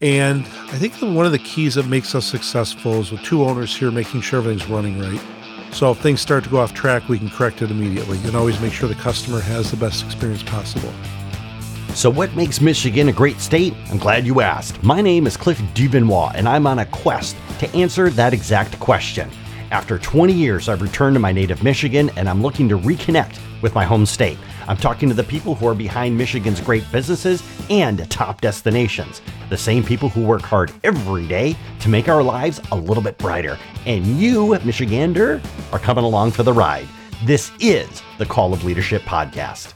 And I think one of the keys that makes us successful is with two owners here making sure everything's running right. So if things start to go off track, we can correct it immediately and always make sure the customer has the best experience possible. So, what makes Michigan a great state? I'm glad you asked. My name is Cliff Duvernois, and I'm on a quest to answer that exact question. After 20 years, I've returned to my native Michigan, and I'm looking to reconnect with my home state. I'm talking to the people who are behind Michigan's great businesses and top destinations. The same people who work hard every day to make our lives a little bit brighter. And you, Michigander, are coming along for the ride. This is the Call of Leadership Podcast.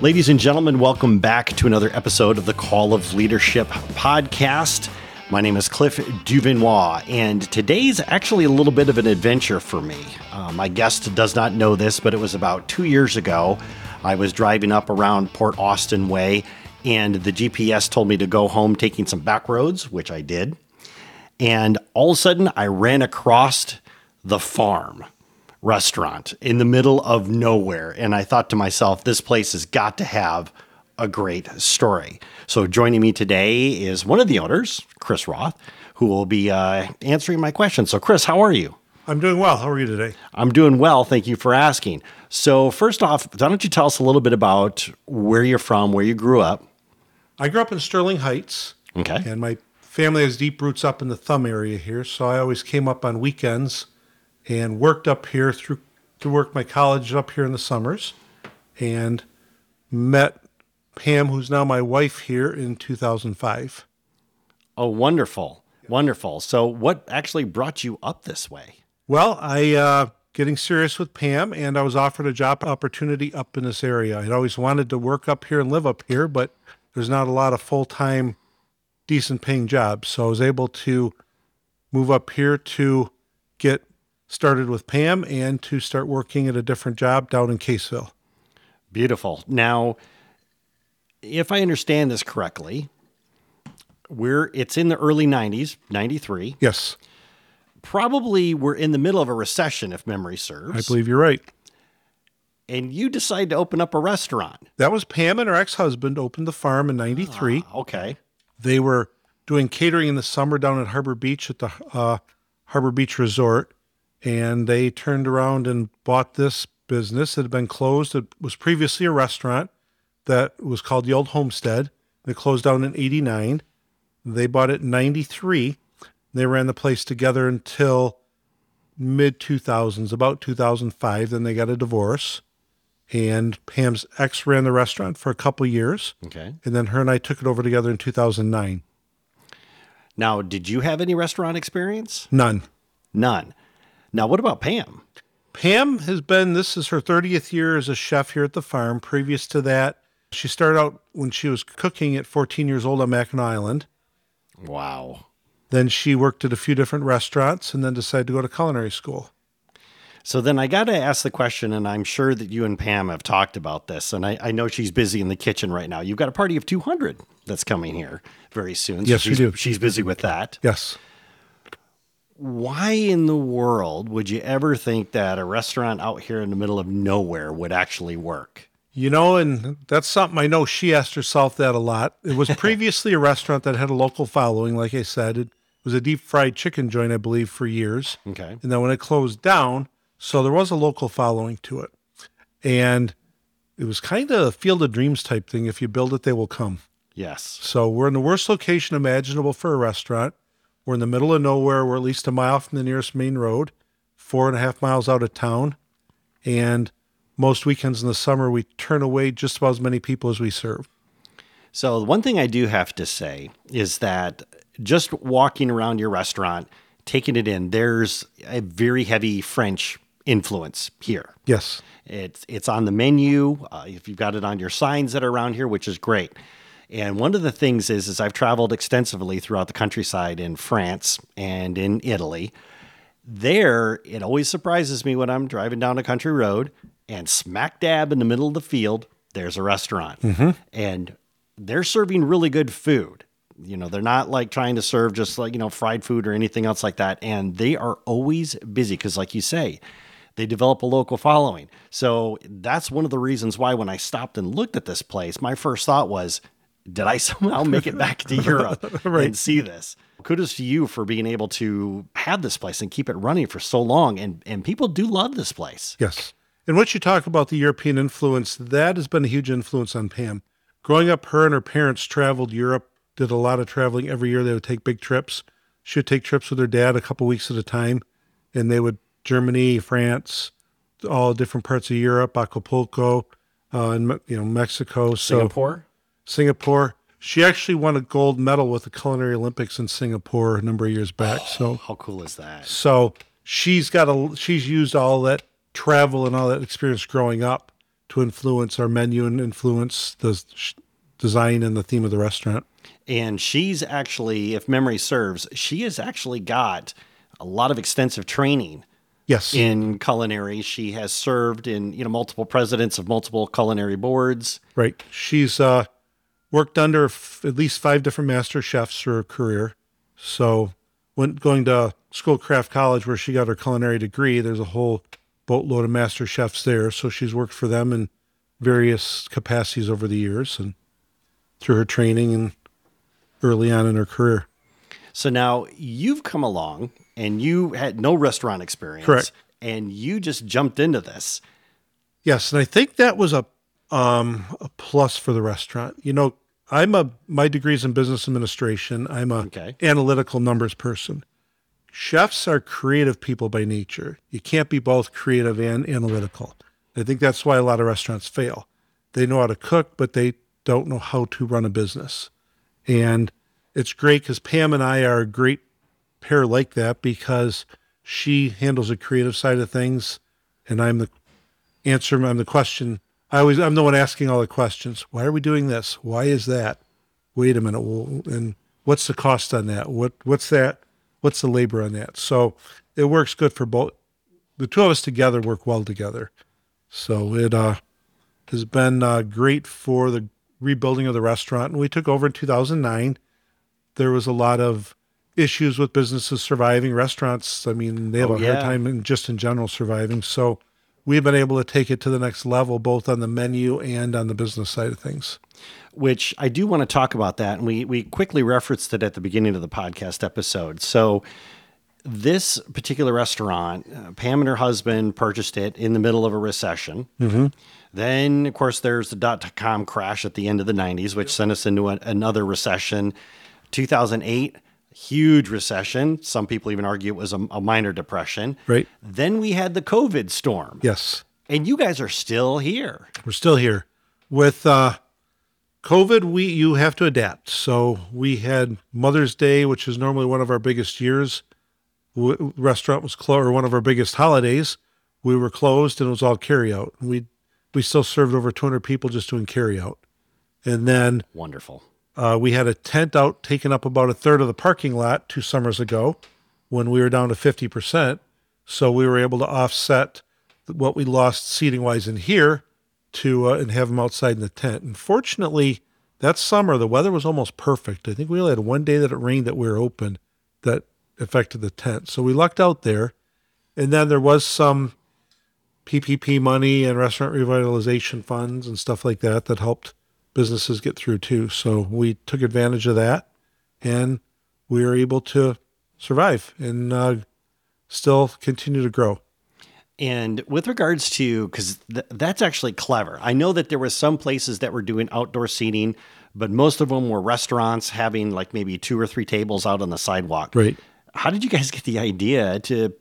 Ladies and gentlemen, welcome back to another episode of the Call of Leadership podcast. My name is Cliff Duvernois, and today's actually a little bit of an adventure for me. Uh, my guest does not know this, but it was about two years ago. I was driving up around Port Austin Way, and the GPS told me to go home taking some back roads, which I did. And all of a sudden, I ran across the farm restaurant in the middle of nowhere. And I thought to myself, this place has got to have a great story. So joining me today is one of the owners, Chris Roth, who will be uh, answering my questions. So, Chris, how are you? I'm doing well. How are you today? I'm doing well. Thank you for asking. So, first off, why don't you tell us a little bit about where you're from, where you grew up? I grew up in Sterling Heights. Okay. And my family has deep roots up in the Thumb area here. So I always came up on weekends and worked up here through to work my college up here in the summers and met Pam, who's now my wife here in 2005. Oh, wonderful. Wonderful. So, what actually brought you up this way? Well, I uh, getting serious with Pam, and I was offered a job opportunity up in this area. I'd always wanted to work up here and live up here, but there's not a lot of full time, decent paying jobs. So I was able to move up here to get started with Pam and to start working at a different job down in Caseville. Beautiful. Now, if I understand this correctly, we're it's in the early 90s, 93. Yes, Probably we're in the middle of a recession if memory serves. I believe you're right. And you decide to open up a restaurant. That was Pam and her ex husband opened the farm in 93. Okay. They were doing catering in the summer down at Harbor Beach at the uh, Harbor Beach Resort. And they turned around and bought this business. that had been closed. It was previously a restaurant that was called the Old Homestead. They closed down in 89. They bought it in 93. They ran the place together until mid 2000s, about 2005. Then they got a divorce. And Pam's ex ran the restaurant for a couple years. Okay. And then her and I took it over together in 2009. Now, did you have any restaurant experience? None. None. Now, what about Pam? Pam has been, this is her 30th year as a chef here at the farm. Previous to that, she started out when she was cooking at 14 years old on Mackinac Island. Wow. Then she worked at a few different restaurants and then decided to go to culinary school. So then I got to ask the question, and I'm sure that you and Pam have talked about this, and I, I know she's busy in the kitchen right now. You've got a party of 200 that's coming here very soon. So Yes, we she's, do. She's busy with that. Yes. Why in the world would you ever think that a restaurant out here in the middle of nowhere would actually work? You know, and that's something I know she asked herself that a lot. It was previously a restaurant that had a local following. Like I said, it was a deep fried chicken joint, I believe, for years. Okay. And then when it closed down, so there was a local following to it. And it was kind of a field of dreams type thing. If you build it, they will come. Yes. So we're in the worst location imaginable for a restaurant. We're in the middle of nowhere. We're at least a mile from the nearest main road, four and a half miles out of town. And most weekends in the summer, we turn away just about as many people as we serve. So, one thing I do have to say is that just walking around your restaurant, taking it in, there's a very heavy French influence here. Yes. It's it's on the menu. Uh, if you've got it on your signs that are around here, which is great. And one of the things is, is I've traveled extensively throughout the countryside in France and in Italy. There, it always surprises me when I'm driving down a country road and smack dab in the middle of the field, there's a restaurant, and they're serving really good food. You know, they're not like trying to serve just like, you know, fried food or anything else like that. And they are always busy because, like you say, they develop a local following. So that's one of the reasons why when I stopped and looked at this place, my first thought was, did I somehow make it back to Europe Right. and see this? Kudos to you for being able to have this place and keep it running for so long. And and people do love this place. Yes. And what you talk about the European influence, that has been a huge influence on Pam. Growing up, her and her parents traveled Europe, did a lot of traveling every year. They would take big trips. She would take trips with her dad a couple weeks at a time, and they would Germany, France, all different parts of Europe, Acapulco, uh, and you know Mexico. So Singapore. Singapore. She actually won a gold medal with the Culinary Olympics in Singapore a number of years back. So How cool is that? so she's got a she's used all that travel and all that experience growing up to influence our menu and influence the design and the theme of the restaurant. And she's actually, if memory serves, she has actually got a lot of extensive training Yes. in culinary. She has served in, you know, multiple presidents of multiple culinary boards. Right. She's uh, worked under f- at least five different master chefs through her career. So, when going to Schoolcraft College, where she got her culinary degree, there's a whole boatload of master chefs there. So she's worked for them in various capacities over the years and through her training and early on in her career. So now you've come along and you had no restaurant experience. Correct. And you just jumped into this. Yes, and I think that was a um, a plus for the restaurant. You know, I'm a my degree's in business administration. I'm a Okay. analytical numbers person. Chefs are creative people by nature. You can't be both creative and analytical. I think that's why a lot of restaurants fail. They know how to cook, but they don't know how to run a business. And it's great because Pam and I are a great pair like that because she handles the creative side of things, and I'm the answer. I'm the question. I always I'm the one asking all the questions. Why are we doing this? Why is that? Wait a minute. Well, and what's the cost on that? What what's that? What's the labor on that? So it works good for both. The two of us together work well together. So it uh, has been uh, great for the rebuilding of the restaurant. And we took over in 2009. There was a lot of issues with businesses surviving. Restaurants, I mean, they have Oh, a yeah. hard time in just in general surviving. So we've been able to take it to the next level, both on the menu and on the business side of things. which I do want to talk about that. And we, we quickly referenced it at the beginning of the podcast episode. So, this particular restaurant, uh, Pam and her husband purchased it in the middle of a recession. Then, of course, there's the dot com crash at the end of the 90s, which sent us into a, another recession. 2008, huge recession. Some people even argue it was a, a minor depression. Right. Then we had the COVID storm. Yes. And you guys are still here. We're still here. With uh, COVID, we you have to adapt. So we had Mother's Day, which is normally one of our biggest years. W- restaurant was closed, or one of our biggest holidays. We were closed, and it was all carryout. We we still served over 200 people just doing carry out. And then Wonderful. uh, we had a tent out taking up about a third of the parking lot two summers ago when we were down to 50%. So we were able to offset what we lost seating wise in here to uh, and have them outside in the tent. And fortunately, that summer the weather was almost perfect. I think we only had one day that it rained that we were open that affected the tent. So we lucked out there. And then there was some PPP money and restaurant revitalization funds and stuff like that that helped businesses get through too. So we took advantage of that and we were able to survive and uh, still continue to grow. And with regards to, because th- that's actually clever. I know that there were some places that were doing outdoor seating, but most of them were restaurants having like maybe two or three tables out on the sidewalk. Right. How did you guys get the idea to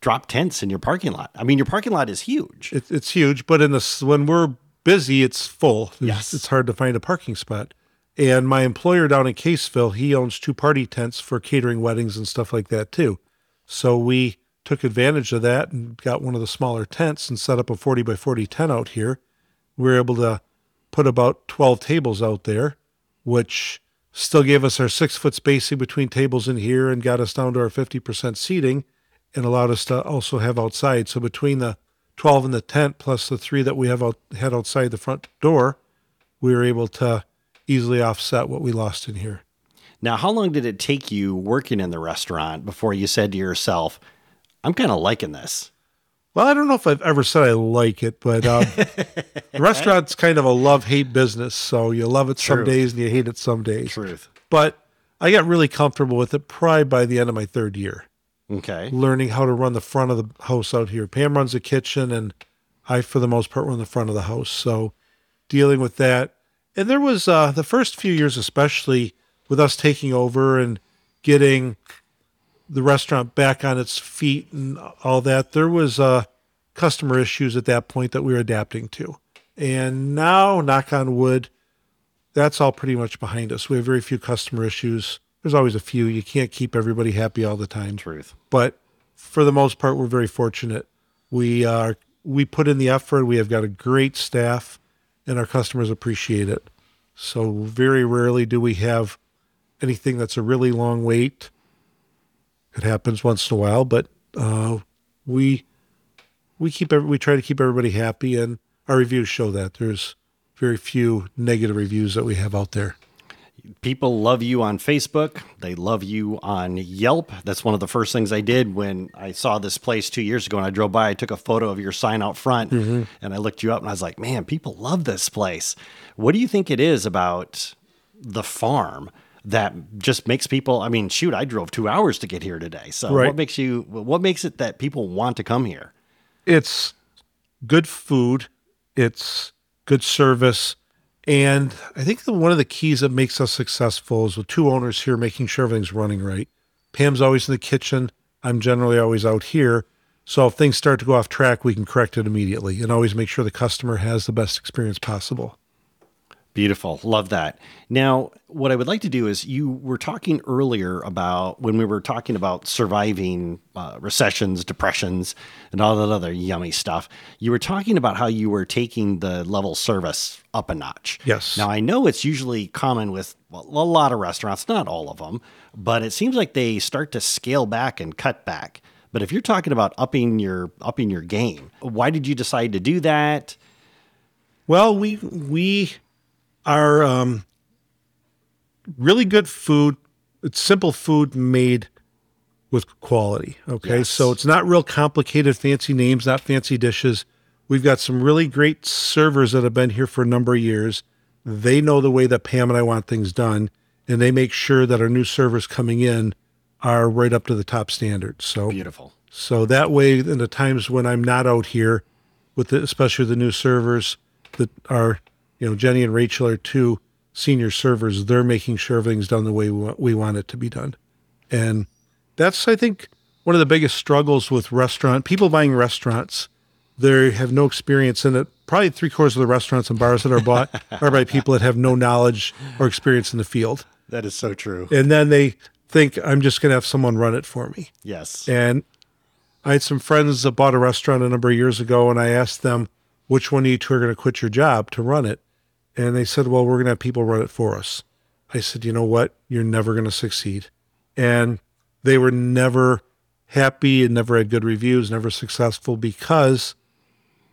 drop tents in your parking lot? I mean, your parking lot is huge. It, it's huge, but in this when we're busy, it's full. It's, Yes. it's hard to find a parking spot. And my employer down in Caseville, he owns two party tents for catering weddings and stuff like that too. So we took advantage of that and got one of the smaller tents and set up a 40 by 40 tent out here. We were able to put about 12 tables out there, which still gave us our six foot spacing between tables in here and got us down to our 50% seating and allowed us to also have outside. So between the 12 and the tent plus the three that we have out, had outside the front door, we were able to easily offset what we lost in here. Now, how long did it take you working in the restaurant before you said to yourself, I'm kind of liking this? Well, I don't know if I've ever said I like it, but um, the restaurant's kind of a love hate business. So you love it some days and you hate it some days. Truth. But I got really comfortable with it probably by the end of my third year, Okay. learning how to run the front of the house out here. Pam runs the kitchen, and I, for the most part, run the front of the house. So dealing with that. And there was uh, the first few years, especially with us taking over and getting the restaurant back on its feet and all that, there was uh, customer issues at that point that we were adapting to. And now, knock on wood, that's all pretty much behind us. We have very few customer issues. There's always a few. You can't keep everybody happy all the time Truth. but for the most part, we're very fortunate. We are we put in the effort. We have got a great staff, and our customers appreciate it. So very rarely do we have anything that's a really long wait. It happens once in a while, but uh, we we keep every, we try to keep everybody happy, and our reviews show that. There's very few negative reviews that we have out there. People love you on Facebook. They love you on Yelp. That's one of the first things I did when I saw this place two years ago and I drove by. I took a photo of your sign out front and I looked you up and I was like, man, people love this place. What do you think it is about the farm that just makes people? I mean, shoot, I drove two hours to get here today. So Right. what makes you, what makes it that people want to come here? it's good food, it's good service, and I think the, one of the keys that makes us successful is with two owners here making sure everything's running right. Pam's always in the kitchen. I'm generally always out here. So if things start to go off track, we can correct it immediately and always make sure the customer has the best experience possible. Beautiful. Love that. Now, what I would like to do is you were talking earlier about when we were talking about surviving uh, recessions, depressions, and all that other yummy stuff. You were talking about how you were taking the level service up a notch. Yes. Now, I know it's usually common with a lot of restaurants, not all of them, but it seems like they start to scale back and cut back. But if you're talking about upping your upping your game, why did you decide to do that? Well, we we are um, really good food. It's simple food made with quality. Okay, Yes. so it's not real complicated, fancy names, not fancy dishes. We've got some really great servers that have been here for a number of years. They know the way that Pam and I want things done, and they make sure that our new servers coming in are right up to the top standards. So Beautiful. so that way, in the times when I'm not out here, with the, especially the new servers that are, you know, Jenny and Rachel are two senior servers. They're making sure everything's done the way we want, we want it to be done, and that's I think one of the biggest struggles with restaurant people buying restaurants. They have no experience in it. Probably three quarters of the restaurants and bars that are bought are by people that have no knowledge or experience in the field, That is so true. and then they think I'm just going to have someone run it for me. Yes. And I had some friends that bought a restaurant a number of years ago, and I asked them, which one of you two are going to quit your job to run it? And they said, well, we're going to have people run it for us. I said, you know what? You're never going to succeed. And they were never happy and never had good reviews, never successful because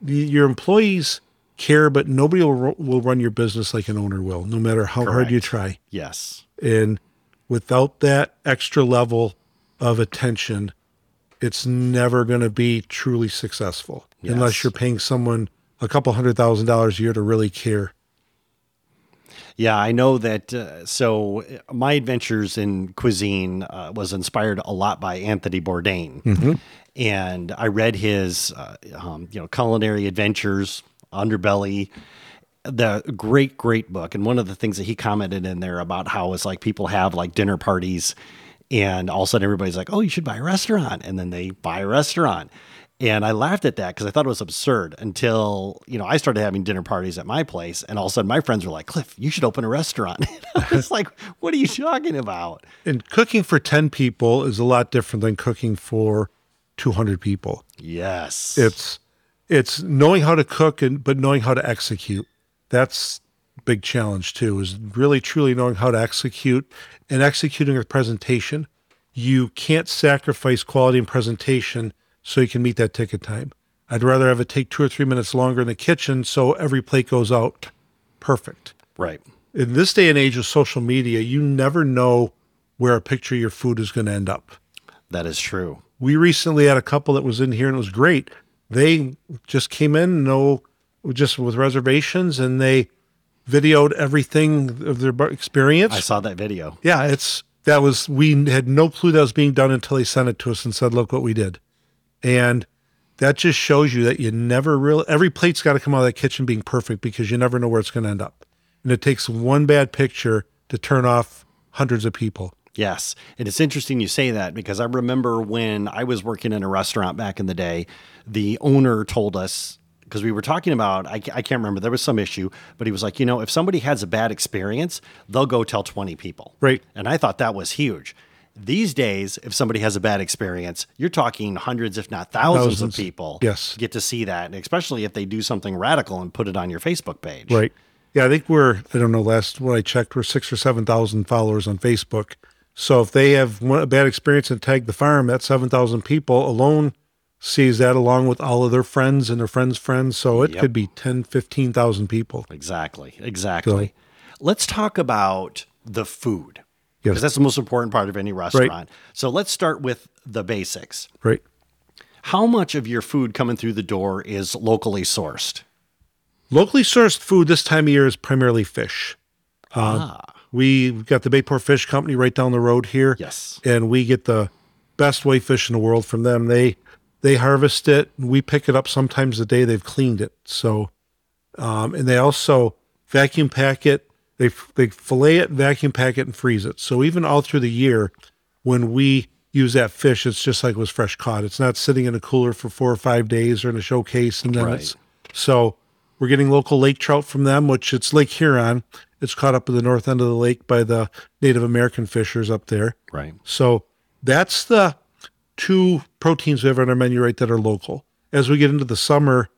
your employees care, but nobody will, will run your business like an owner will, no matter how hard you try. Yes. And without that extra level of attention, it's never going to be truly successful Yes. unless you're paying someone a couple hundred thousand dollars a year to really care. Yeah, I know that. Uh, so, uh, my adventures in cuisine uh, was inspired a lot by Anthony Bourdain, and I read his, uh, um, you know, culinary adventures, Underbelly, the great, great book. And one of the things that he commented in there about how it's like people have like dinner parties, and all of a sudden everybody's like, "Oh, you should buy a restaurant," and then they buy a restaurant. And I laughed at that because I thought it was absurd until, you know, I started having dinner parties at my place. And all of a sudden my friends were like, Cliff, you should open a restaurant. And I was like, what are you talking about? And cooking for 10 people is a lot different than cooking for 200 people. Yes. It's it's knowing how to cook and but knowing how to execute. That's big challenge too. Is really truly knowing how to execute and executing a presentation. You can't sacrifice quality and presentation so you can meet that ticket time. I'd rather have it take two or three minutes longer in the kitchen so every plate goes out perfect. right. In this day and age of social media, you never know where a picture of your food is going to end up. That is true. We recently had a couple that was in here and it was great. they just came in, no, just with reservations, and they videoed everything of their experience. I saw that video. Yeah, it's that was we had no clue that was being done until they sent it to us and said, "Look what we did," and that just shows you that you never really every plate's got to come out of that kitchen being perfect because you never know where it's going to end up, and it takes one bad picture to turn off hundreds of people. Yes. And it's interesting you say that because I remember when I was working in a restaurant back in the day, the owner told us, because we were talking about, I, I can't remember, there was some issue, but he was like, you know, if somebody has a bad experience, they'll go tell 20 people. Right. And I thought that was huge. These days, if somebody has a bad experience, you're talking hundreds, if not thousands, Thousands. of people Yes. get to see that, and especially if they do something radical and put it on your Facebook page. Right. Yeah, I think we're I don't know. Last when I checked, we're six or seven thousand followers on Facebook. So if they have one, a bad experience and tag the farm, that seven thousand people alone sees that along with all of their friends and their friends' friends. So it Yep. could be 10, 15,000 people. Exactly. Exactly. Let's talk about the food. Yes. Because that's the most important part of any restaurant. So let's start with the basics. Right. How much of your food coming through the door is locally sourced? Locally sourced food this time of year is primarily fish. ah, We've got the Bayport Fish Company right down the road here. yes. and we get the best whitefish in the world from them. They they harvest it, and we pick it up sometimes the day they've cleaned it. So, um, and they also vacuum pack it. They they fillet it, vacuum pack it, and freeze it. So even all through the year, when we use that fish, it's just like it was fresh caught. It's not sitting in a cooler for four or five days or in a showcase, and then Right. it's so we're getting local lake trout from them, which it's Lake Huron. It's caught up at the north end of the lake by the Native American fishers up there. Right. So that's the two proteins we have on our menu right that are local. As we get into the summer,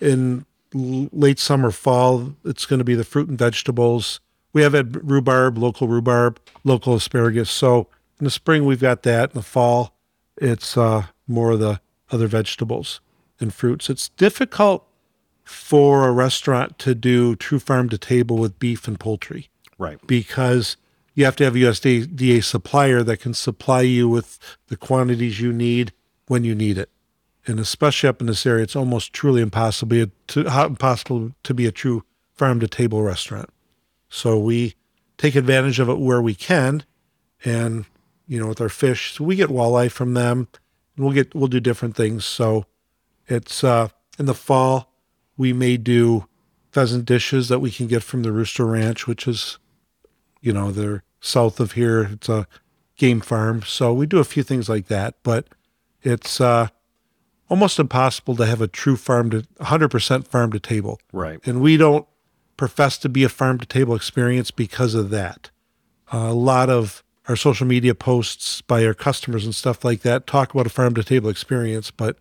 in l- late summer, fall, it's going to be the fruit and vegetables. We have had rhubarb, local rhubarb, local asparagus. So in the spring, we've got that. In the fall, it's uh, more of the other vegetables and fruits. It's difficult for a restaurant to do true farm to table with beef and poultry Right. because you have to have a USDA supplier that can supply you with the quantities you need when you need it. And especially up in this area, it's almost truly impossible to impossible to be a true farm to table restaurant. So we take advantage of it where we can, and you know, with our fish, so we get walleye from them, and we'll get we'll do different things. So it's uh, in the fall we may do pheasant dishes that we can get from the Rooster Ranch, which is you know they're south of here. It's a game farm. So we do a few things like that. But it's uh almost impossible to have a true farm to 100% farm to table. Right. and we don't profess to be a farm to table experience because of that uh, a lot of our social media posts by our customers and stuff like that talk about a farm to table experience but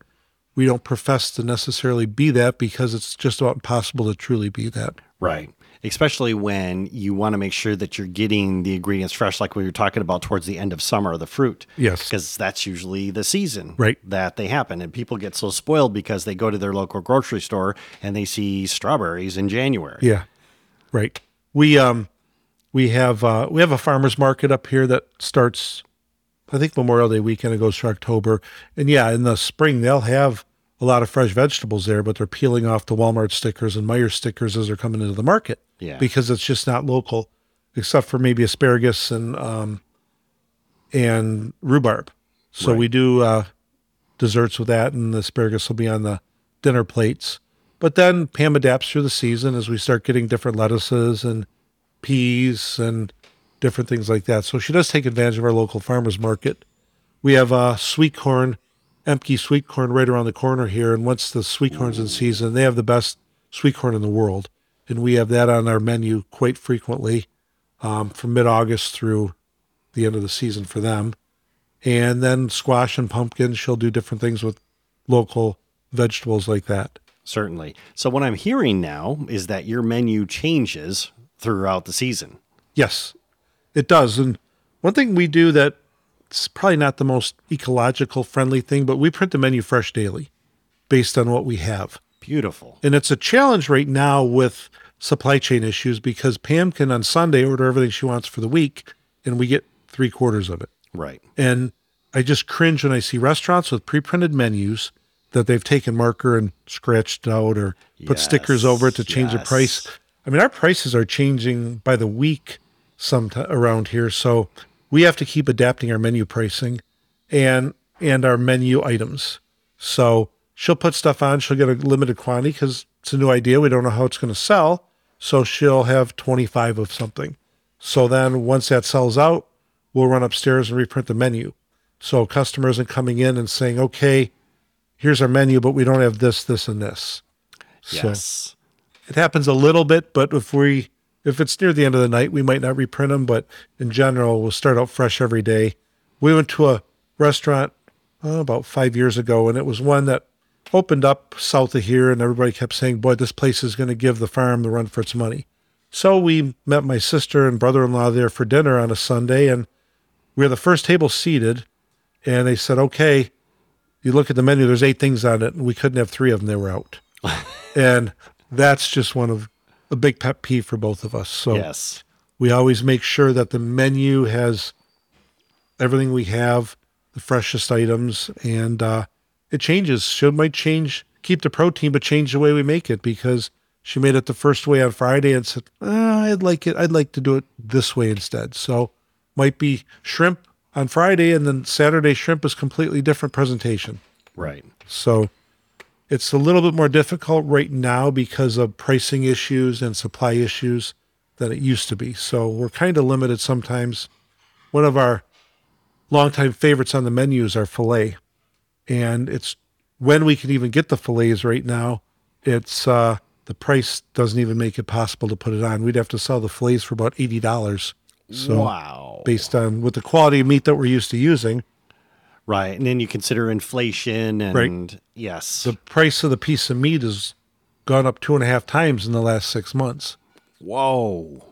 we don't profess to necessarily be that because it's just about impossible to truly be that Right. Especially when you want to make sure that you're getting the ingredients fresh, like we were talking about towards the end of summer, the fruit. Yes. Because that's usually the season Right. that they happen. And people get so spoiled because they go to their local grocery store and they see strawberries in January. Yeah, right. We um we have uh we have a farmers market up here that starts I think Memorial Day weekend it goes through October. And yeah, in the spring they'll have a lot of fresh vegetables there, but they're peeling off the Walmart stickers and Meijer stickers as they're coming into the market. Yeah. Because it's just not local, except for maybe asparagus and um and rhubarb. So Right. we do uh desserts with that and the asparagus will be on the dinner plates. But then Pam adapts through the season as we start getting different lettuces and peas and different things like that. So she does take advantage of our local farmers market. We have uh, sweet corn, Emke sweet corn right around the corner here. And once the sweet corn's in season, they have the best sweet corn in the world. And we have that on our menu quite frequently um, from mid August through the end of the season for them. And then squash and pumpkin, she'll do different things with local vegetables like that. Certainly. So what I'm hearing now is that your menu changes throughout the season. Yes, it does. And one thing we do that it's probably not the most ecological friendly thing, but we print the menu fresh daily based on what we have. Beautiful. And it's a challenge right now with supply chain issues because Pam can on Sunday order everything she wants for the week and we get three quarters of it. Right. And I just cringe when I see restaurants with pre printed menus that they've taken marker and scratched out or put stickers over it to change the price. I mean, our prices are changing by the week some around here, so we have to keep adapting our menu pricing and and our menu items. So she'll put stuff on. She'll get a limited quantity because it's a new idea. We don't know how it's going to sell, so she'll have 25 of something. So then once that sells out, we'll run upstairs and reprint the menu. So customers are coming in and saying, "Okay, here's our menu, but we don't have this, this, and this." So Yes. it happens a little bit, but if we if it's near the end of the night, we might not reprint them. But in general, we'll start out fresh every day. We went to a restaurant uh, about five years ago, and it was one that opened up south of here, and everybody kept saying, "Boy, this place is going to give the farm the run for its money." So we met my sister and brother-in-law there for dinner on a Sunday, and we were the first table seated, and they said, "Okay." You look at the menu, there's eight things on it, and we couldn't have three of them. They were out. and that's just one of a big pet peeve for both of us. So Yes. we always make sure that the menu has everything we have, the freshest items, and uh, it changes. She might change, keep the protein, but change the way we make it because she made it the first way on Friday and said, "Ah, "I'd like it. I'd like to do it this way instead." So might be shrimp on Friday, and then Saturday shrimp is completely different presentation. Right. So it's a little bit more difficult right now because of pricing issues and supply issues than it used to be. So we're kind of limited sometimes. One of our longtime favorites on the menu is our filet. And it's when we can even get the fillets right now, it's uh the price doesn't even make it possible to put it on. We'd have to sell the fillets for about eighty dollars. So wow. based on with the quality of meat that we're used to using, Right. And then you consider inflation and yes. the price of the piece of meat has gone up two and a half times in the last six months. Whoa.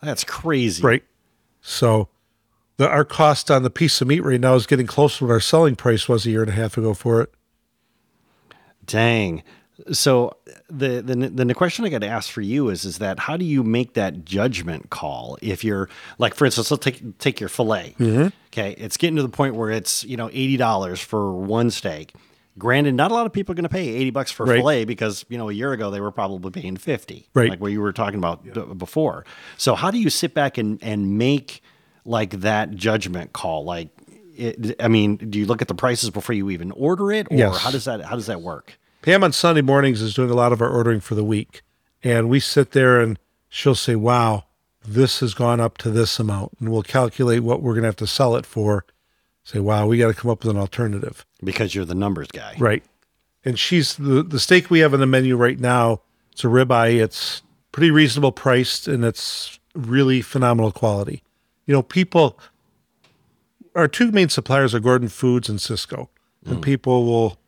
That's crazy. Right. So the our cost on the piece of meat right now is getting close to what our selling price was a year and a half ago for it. Dang. So the the the the question I got to ask for you is is that how do you make that judgment call if you're like for instance let's take take your filet mm-hmm. okay it's getting to the point where it's you know eighty dollars for one steak granted not a lot of people are going to pay eighty bucks for Right. filet because you know a year ago they were probably paying fifty Right. like what you were talking about b- before so how do you sit back and and make like that judgment call like it, I mean do you look at the prices before you even order it or Yes. how does that how does that work Pam on Sunday mornings is doing a lot of our ordering for the week. And we sit there and she'll say, Wow, this has gone up to this amount. And we'll calculate what we're going to have to sell it for. Say, Wow, we got to come up with an alternative. because you're the numbers guy. Right. And she's the the steak we have on the menu right now. It's a ribeye. It's pretty reasonable priced and it's really phenomenal quality. You know, people our two main suppliers are Gordon Foods and Sysco. And hmm. people will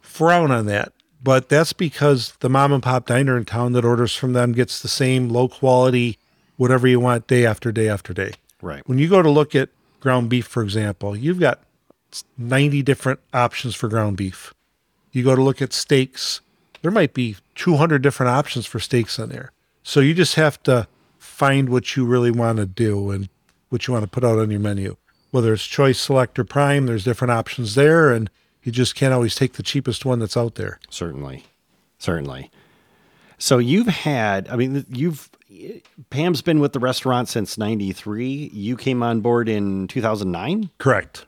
frown on that. But that's because the mom and pop diner in town that orders from them gets the same low quality, whatever you want day after day after day. Right. When you go to look at ground beef, for example, you've got 90 different options for ground beef. You go to look at steaks, there might be 200 different options for steaks on there. So you just have to find what you really want to do and what you want to put out on your menu. Whether it's choice, select, or prime, there's different options there, and you just can't always take the cheapest one that's out there. Certainly. Certainly. So you've had, I mean, you've, Pam's been with the restaurant since 93. You came on board in 2009 Correct.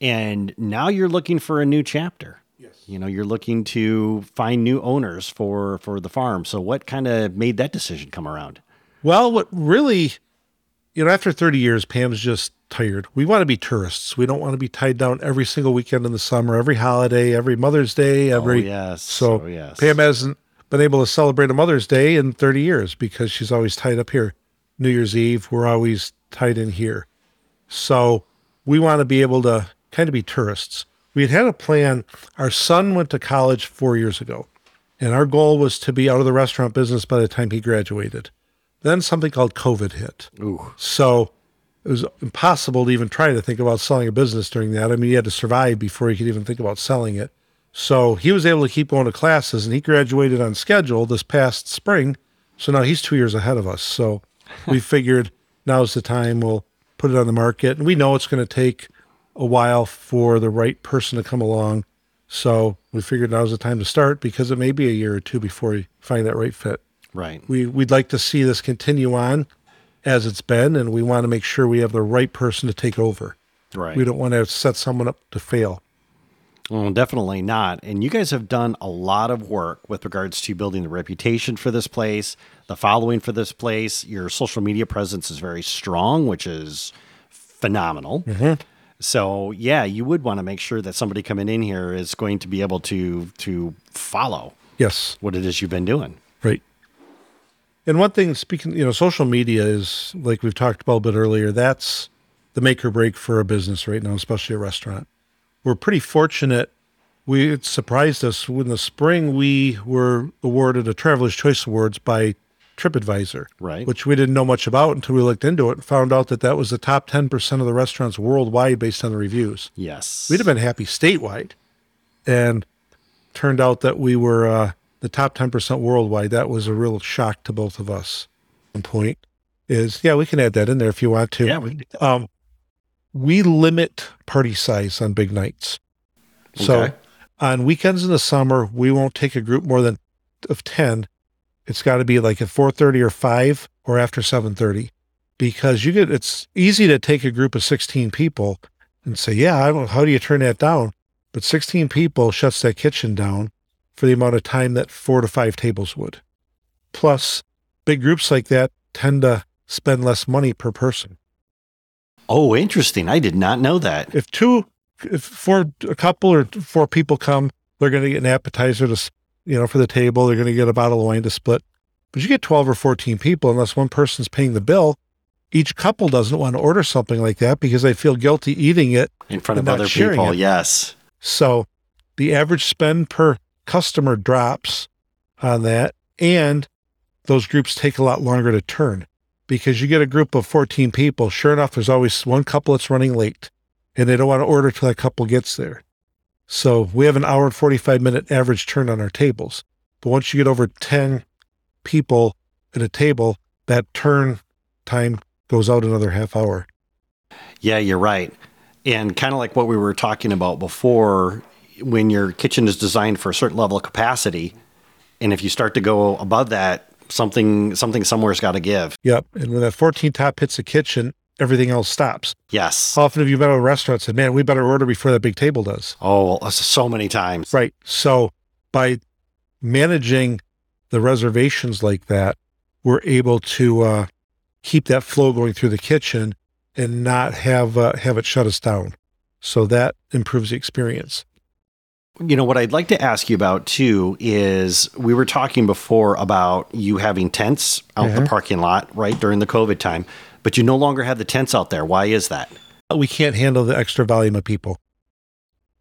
and now you're looking for a new chapter. Yes. You know, you're looking to find new owners for for the farm. So what kind of made that decision come around? Well, what really, you know, after 30 years, Pam's just tired. We want to be tourists. We don't want to be tied down every single weekend in the summer, every holiday, every Mother's Day, oh, every. Oh, yes. So Oh, yes. Pam hasn't been able to celebrate a Mother's Day in 30 years because she's always tied up here. New Year's Eve, we're always tied in here. So we want to be able to kind of be tourists. We had had a plan. Our son went to college four years ago, and our goal was to be out of the restaurant business by the time he graduated. Then something called COVID hit. Ooh. So it was impossible to even try to think about selling a business during that. I mean, he had to survive before he could even think about selling it. So he was able to keep going to classes and he graduated on schedule this past spring. So now he's two years ahead of us. So we figured now's the time we'll put it on the market. And we know it's going to take a while for the right person to come along. So we figured now's the time to start because it may be a year or two before we find that right fit. Right. We we'd like to see this continue on as it's been, and we want to make sure we have the right person to take over. Right. We don't want to set someone up to fail. Well, definitely not. And you guys have done a lot of work with regards to building the reputation for this place, the following for this place. Your social media presence is very strong, which is phenomenal. Mm-hmm. So, yeah, you would want to make sure that somebody coming in here is going to be able to to follow Yes, what it is you've been doing. right. And one thing, speaking, you know, social media is like we've talked about a bit earlier. That's the make or break for a business right now, especially a restaurant. We're pretty fortunate. We it surprised us in the spring. We were awarded a Traveler's Choice Awards by TripAdvisor, Right. Which we didn't know much about until we looked into it and found out that that was the top ten percent of the restaurants worldwide based on the reviews. Yes. We'd have been happy statewide, and turned out that we were uh, the top ten percent worldwide. That was a real shock to both of us. One point is, yeah, we can add that in there if you want to. Yeah, we, Um, we limit party size on big nights. So Okay. on weekends in the summer, we won't take a group more than of ten. It's got to be like at four thirty or five or after seven thirty, because you get it's easy to take a group of sixteen people and say, yeah, I don't. How do you turn that down? But sixteen people shuts that kitchen down for the amount of time that four to five tables would. Plus, big groups like that tend to spend less money per person. oh, interesting. I did not know that. if two, if four, a couple or four people come, they're going to get an appetizer to, you know, for the table. They're going to get a bottle of wine to split. But you get 12 or 14 people, unless one person's paying the bill, each couple doesn't want to order something like that because they feel guilty eating it. In front of other people. it. Yes. So the average spend per customer drops on that. And those groups take a lot longer to turn because you get a group of 14 people. Sure enough, there's always one couple that's running late and they don't want to order till that couple gets there. So we have an hour and 45 minute average turn on our tables. But once you get over 10 people at a table, that turn time goes out another half hour. Yeah, you're right. And kind of like what we were talking about before, when your kitchen is designed for a certain level of capacity, and if you start to go above that, something something somewhere's got to give. Yep. And when that 14 top hits the kitchen, everything else stops. Yes. How often have you been to a restaurant and said, man, we better order before that big table does? Oh, so many times. Right. So by managing the reservations like that, we're able to uh, keep that flow going through the kitchen and not have uh, have it shut us down. So that improves the experience. You know, what I'd like to ask you about too is we were talking before about you having tents out the parking lot, right, during the COVID time, but you no longer have the tents out there. Why is that? We can't handle the extra volume of people.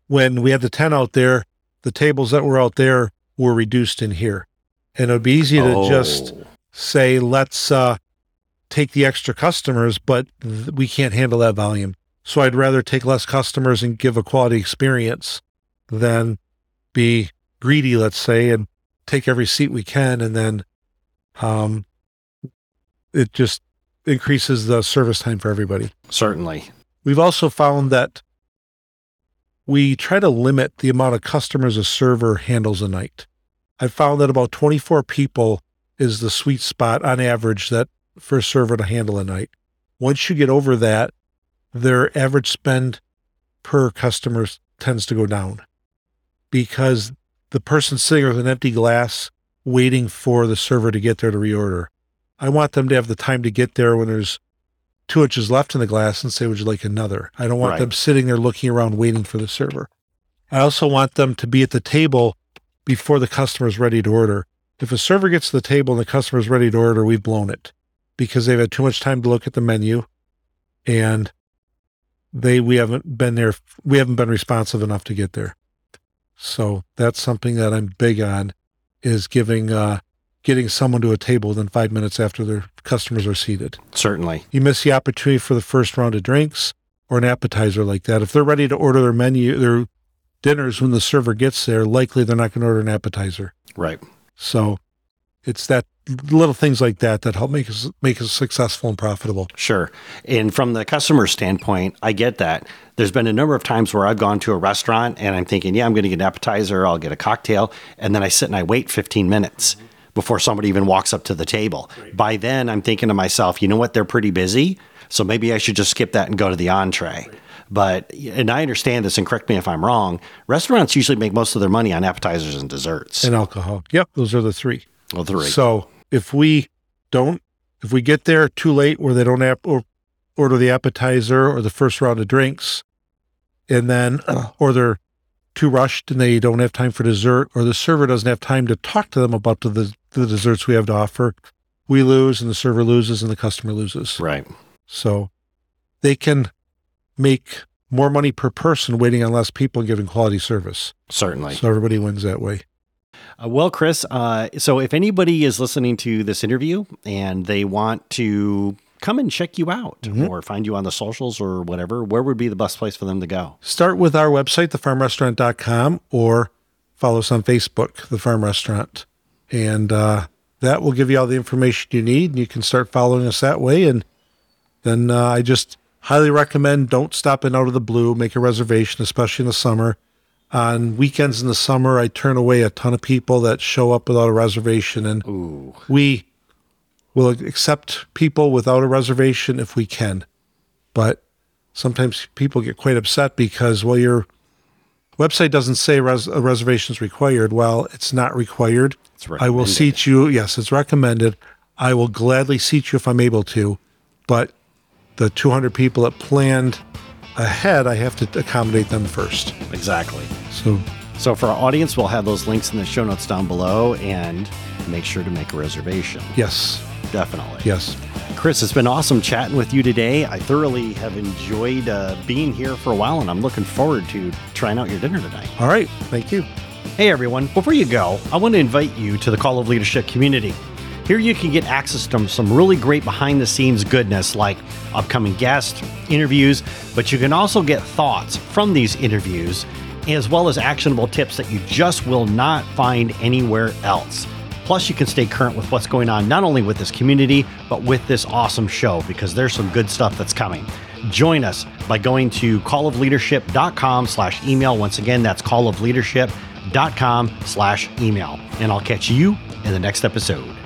When we had the tent out there, the tables that were out there were reduced in here. And it would be easy to just Oh, say let's uh, take the extra customers, but th- we can't handle that volume. So I'd rather take less customers and give a quality experience than be greedy, let's say, and take every seat we can, and then um, it just increases the service time for everybody. certainly. We've also found that we try to limit the amount of customers a server handles a night. I've found that about 24 people is the sweet spot on average that for a server to handle a night. Once you get over that, their average spend per customer tends to go down because the person sitting with an empty glass waiting for the server to get there to reorder. I want them to have the time to get there when there's two inches left in the glass and say, Would you like another? I don't want Right. them sitting there looking around waiting for the server. I also want them to be at the table before the customer is ready to order. If a server gets to the table and the customer is ready to order, we've blown it because they've had too much time to look at the menu and they we haven't been there we haven't been responsive enough to get there. So that's something that I'm big on is giving uh getting someone to a table within five minutes after their customers are seated Certainly. you miss the opportunity for the first round of drinks or an appetizer like that. If they're ready to order their menu, their dinners when the server gets there, likely they're not going to order an appetizer. Right. So it's that little things like that that help make us make us successful and profitable. Sure. And from the customer standpoint, I get that. There's been a number of times where I've gone to a restaurant and I'm thinking, yeah, I'm going to get an appetizer, I'll get a cocktail, and then I sit and I wait 15 minutes before somebody even walks up to the table. By then, I'm thinking to myself, you know what? They're pretty busy, so maybe I should just skip that and go to the entree. But and I understand this, and correct me if I'm wrong. Restaurants usually make most of their money on appetizers and desserts. And alcohol. Yep, those are the three. well, three. So if we don't, if we get there too late where they don't have, or order the appetizer or the first round of drinks, and then, or they're too rushed and they don't have time for dessert, or the server doesn't have time to talk to them about the, the desserts we have to offer, we lose and the server loses and the customer loses. right. So they can make more money per person waiting on less people and giving quality service. Certainly. So everybody wins that way. Uh, well, Chris, uh, so if anybody is listening to this interview and they want to come and check you out Mm-hmm. or find you on the socials or whatever, where would be the best place for them to go? Start with our website, thefarmrestaurant.com, or follow us on Facebook, The Farm Restaurant. And uh, that will give you all the information you need. And you can start following us that way. And then uh, I just highly recommend don't stop in out of the blue, make a reservation, especially in the summer. On weekends in the summer, I turn away a ton of people that show up without a reservation. And Ooh, we will accept people without a reservation if we can. But sometimes people get quite upset because, well, your website doesn't say res- a reservation is required. Well, it's not required. It's I will seat you. Yes, it's recommended. I will gladly seat you if I'm able to. But the 200 people that planned ahead, I have to accommodate them first. exactly. So So for our audience, we'll have those links in the show notes down below and make sure to make a reservation. yes, Definitely. yes. Chris, it's been awesome chatting with you today. I thoroughly have enjoyed uh, being here for a while, and I'm looking forward to trying out your dinner tonight. All right. Thank you. Hey everyone, before you go, I want to invite you to the Call of Leadership community. Here you can get access to some really great behind the scenes goodness like upcoming guests, interviews, but you can also get thoughts from these interviews as well as actionable tips that you just will not find anywhere else. Plus, you can stay current with what's going on not only with this community, but with this awesome show because there's some good stuff that's coming. Join us by going to callofleadership.com slash email. Once again, that's callofleadership.com slash email. And I'll catch you in the next episode.